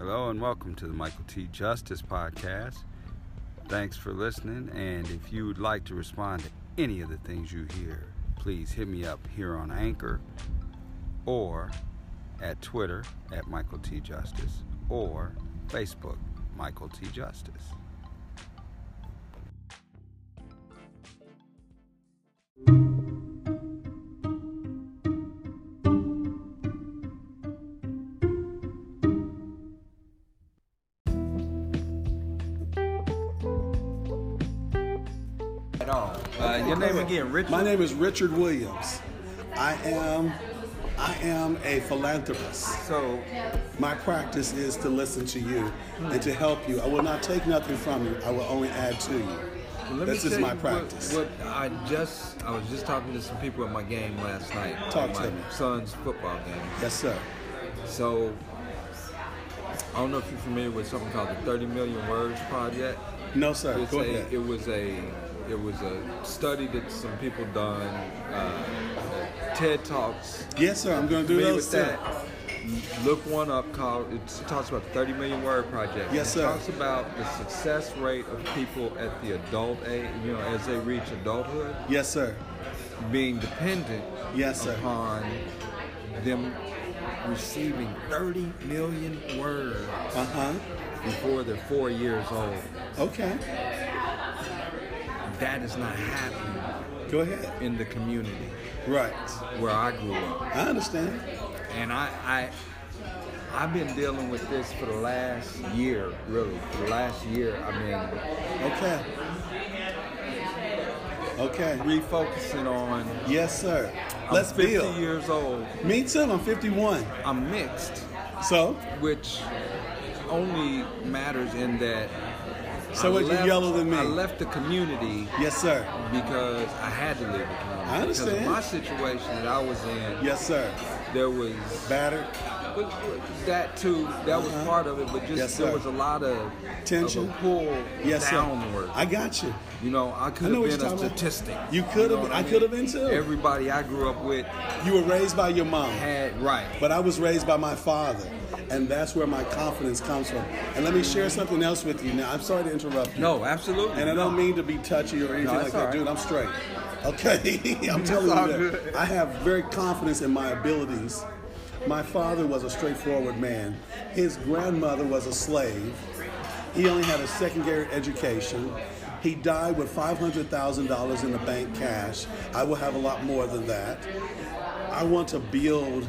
Hello and welcome to the Michael T. Justice Podcast. Thanks for listening. And if you would like to respond to any of the things you hear, please hit me up here on Anchor or at Twitter at Michael T. Justice or Facebook Michael T. Justice. Your name again, Richard? My name is Richard Williams. I am I am a philanthropist. So, My practice is to listen to you and to help you. I will not take nothing from you. I will only add to you. Let This is my practice. What, what I just I was just talking to some people at my game last night. Talk my to me. son's football game. Yes, sir. So I don't know if you're familiar with something called the 30 Million Words Project. No, sir. It's Go a, ahead. It was a it was a study that some people done. Uh, TED Talks. Yes, sir. I'm going to do those with too. that? Look one up called. It talks about the 30 million word project. Yes, it sir. talks about the success rate of people at the adult age. You know, as they reach adulthood, Yes, sir. being dependent Yes, sir. upon them receiving 30 million words Uh huh. before they're four years old. Okay. That is not happening Go ahead. in the community Right. where I grew up. I understand. And I, I I've been dealing with this for the last year, really. For the last year, I mean. Okay. Okay. refocusing on. Yes, sir. I'm Let's 50 build. years old. Me too. I'm 51. I'm mixed, So, which only matters in that. So what? You left- yellow than me. I left the community Yes, sir. because I had to leave the community. I Because of my situation that I was in, Yes, sir. there was Battered. That too, that was Uh-huh. part of it. But just Yes, there was a lot of Tension. of pull Yes, downward. sir. I got you. you know, I could I have been a talking about. statistic. You could have. what I mean? could have been too. Everybody I grew up with You were raised by your mom, had right. but I was raised by my father, and that's where my confidence comes from. And let me share something else with you. Now, I'm sorry to interrupt you. No, absolutely. And I don't mean to be touchy or anything No, like that, right. dude. I'm straight. Okay, I'm telling you that. good. I have very confidence in my abilities. My father was a straightforward man. His grandmother was a slave. He only had a secondary education. He died with $500,000 in the bank cash. I will have a lot more than that. I want to build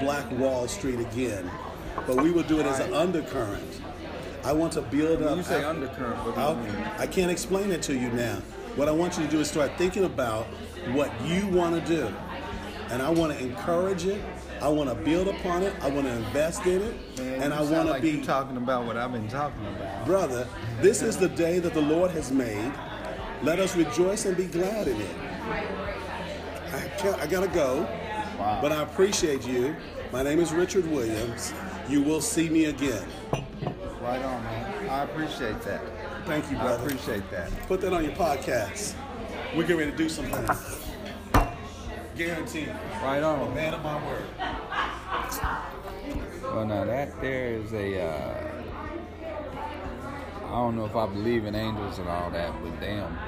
Black Wall Street again, but we will do it as an undercurrent. I want to build up. You say Af- undercurrent, what do you mean? I can't explain it to you now. What I want you to do is start thinking about what you want to do. And I want to encourage it. I want to build upon it. I want to invest in it. and I want to like be, talking about what I've been talking about. brother, this is the day that the Lord has made. Let us rejoice and be glad in it. I, can't, I got to go. Wow. But I appreciate you. My name is Richard Williams. You will see me again. Right on, man. I appreciate that. Thank you, I brother. appreciate that. Put that on your podcast. We're getting ready to do something. Guaranteed. Right on. A man of my word. Well, now that there is a. Uh, I don't know if I believe in angels and all that, but damn.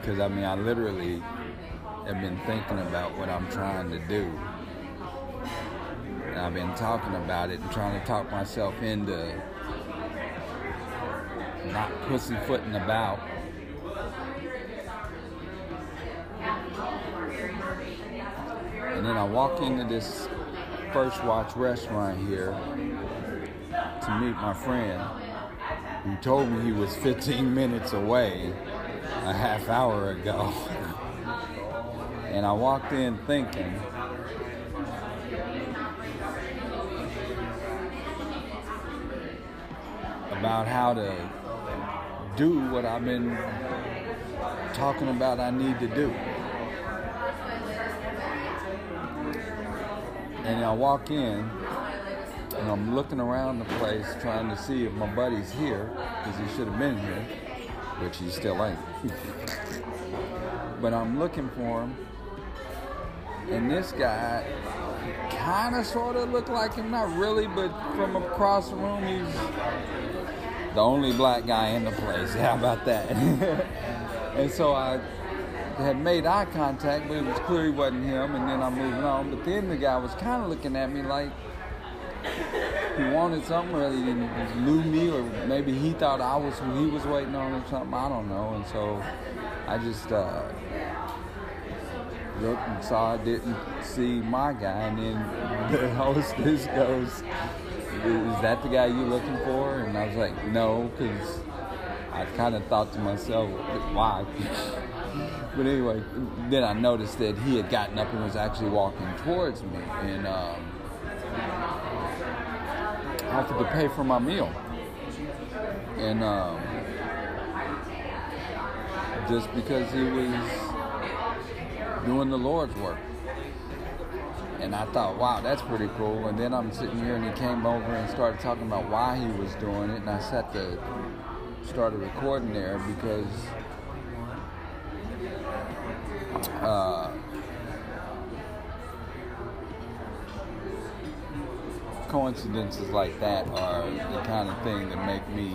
Because I mean, I literally have been thinking about what I'm trying to do. And I've been talking about it and trying to talk myself into not pussyfooting about. I walk into this First Watch restaurant here to meet my friend who told me he was 15 minutes away a half hour ago. and I walked in thinking, about how to do what I've been talking about I need to do. And I walk in and I'm looking around the place trying to see if my buddy's here because he should have been here, which he still ain't. but I'm looking for him, and this guy kind of sort of looked like him, not really, but from across the room, he's the only black guy in the place. How about that? and so I had made eye contact, but it was clear he wasn't him, and then I'm moving on. But then the guy was kind of looking at me like he wanted something, or he lose me, or maybe he thought I was who he was waiting on, or something. I don't know. And so I just uh, looked and saw I didn't see my guy, and then the hostess goes, "Is that the guy you're looking for?" And I was like, "No," because I kind of thought to myself, "Why?" but anyway, then I noticed that he had gotten up and was actually walking towards me, and um, offered to pay for my meal, and um, just because he was doing the Lord's work. And I thought, wow, that's pretty cool. And then I'm sitting here and he came over and started talking about why he was doing it. And I sat to started recording there because uh, coincidences like that are the kind of thing that make me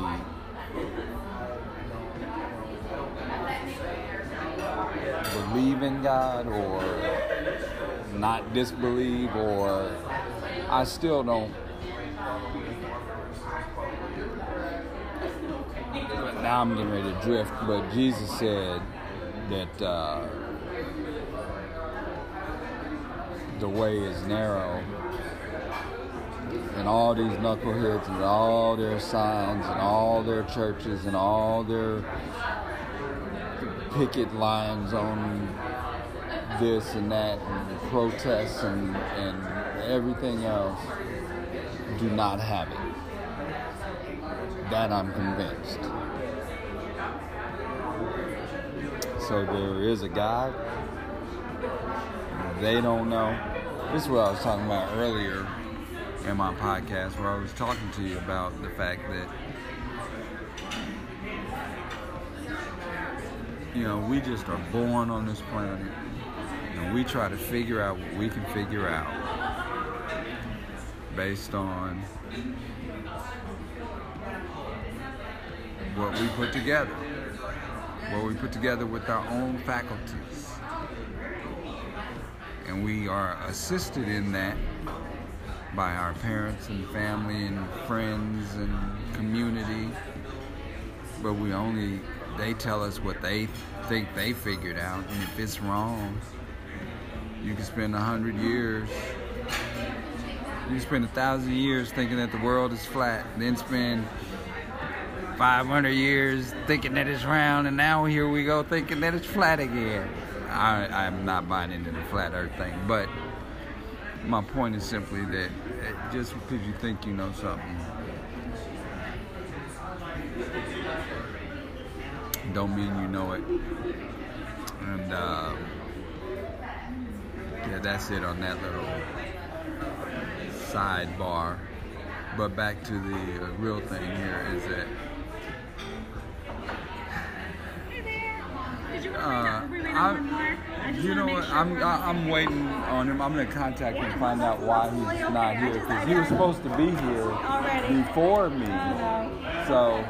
believe in God or not disbelieve or I still don't. Now I'm getting ready to drift but Jesus said that uh, the way is narrow and all these knuckleheads and all their signs and all their churches and all their picket lines on this and that and protests and, and everything else do not have it. That I'm convinced. So there is a God. They don't know. This is what I was talking about earlier in my podcast where I was talking to you about the fact that you know, we just are born on this planet and we try to figure out what we can figure out based on what we put together, what we put together with our own faculties. And we are assisted in that by our parents and family and friends and community, but we only they tell us what they think they figured out, and if it's wrong, you can spend a hundred years, you can spend a thousand years thinking that the world is flat, then spend 500 years thinking that it's round, and now here we go thinking that it's flat again. I, I'm not buying into the flat earth thing, but my point is simply that just because you think you know something don't mean you know it. And uh, yeah, that's it on that little sidebar. But back to the uh, real thing here is that. Uh, I, you know what? I'm I, I'm waiting on him. I'm gonna contact him and find out why he's not here because he was supposed to be here before me. So,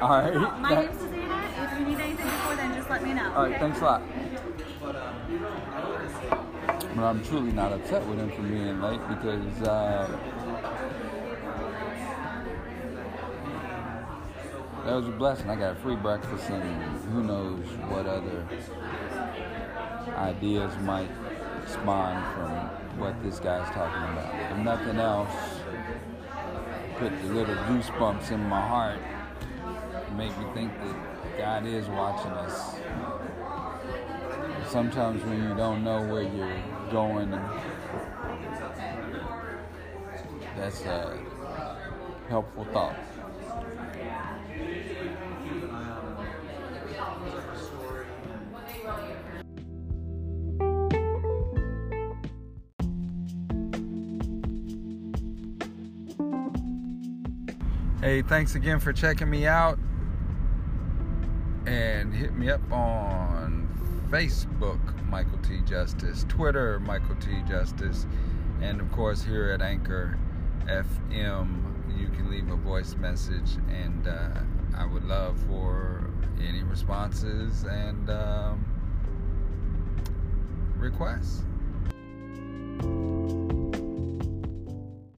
all right. My name's Susanna. If you need anything before then, just let me know. All right, thanks a lot. But I'm truly not upset with him for being late because uh, that was a blessing. I got a free breakfast and who knows what other ideas might spawn from what this guy's talking about. If nothing else, put the little goosebumps in my heart, make me think that God is watching us. Sometimes when you don't know where you're going, that's a helpful thought. Hey, thanks again for checking me out. And hit me up on Facebook, Michael T. Justice, Twitter, Michael T. Justice. And of course, here at Anchor FM, you can leave a voice message, and uh, I would love for any responses and um, requests.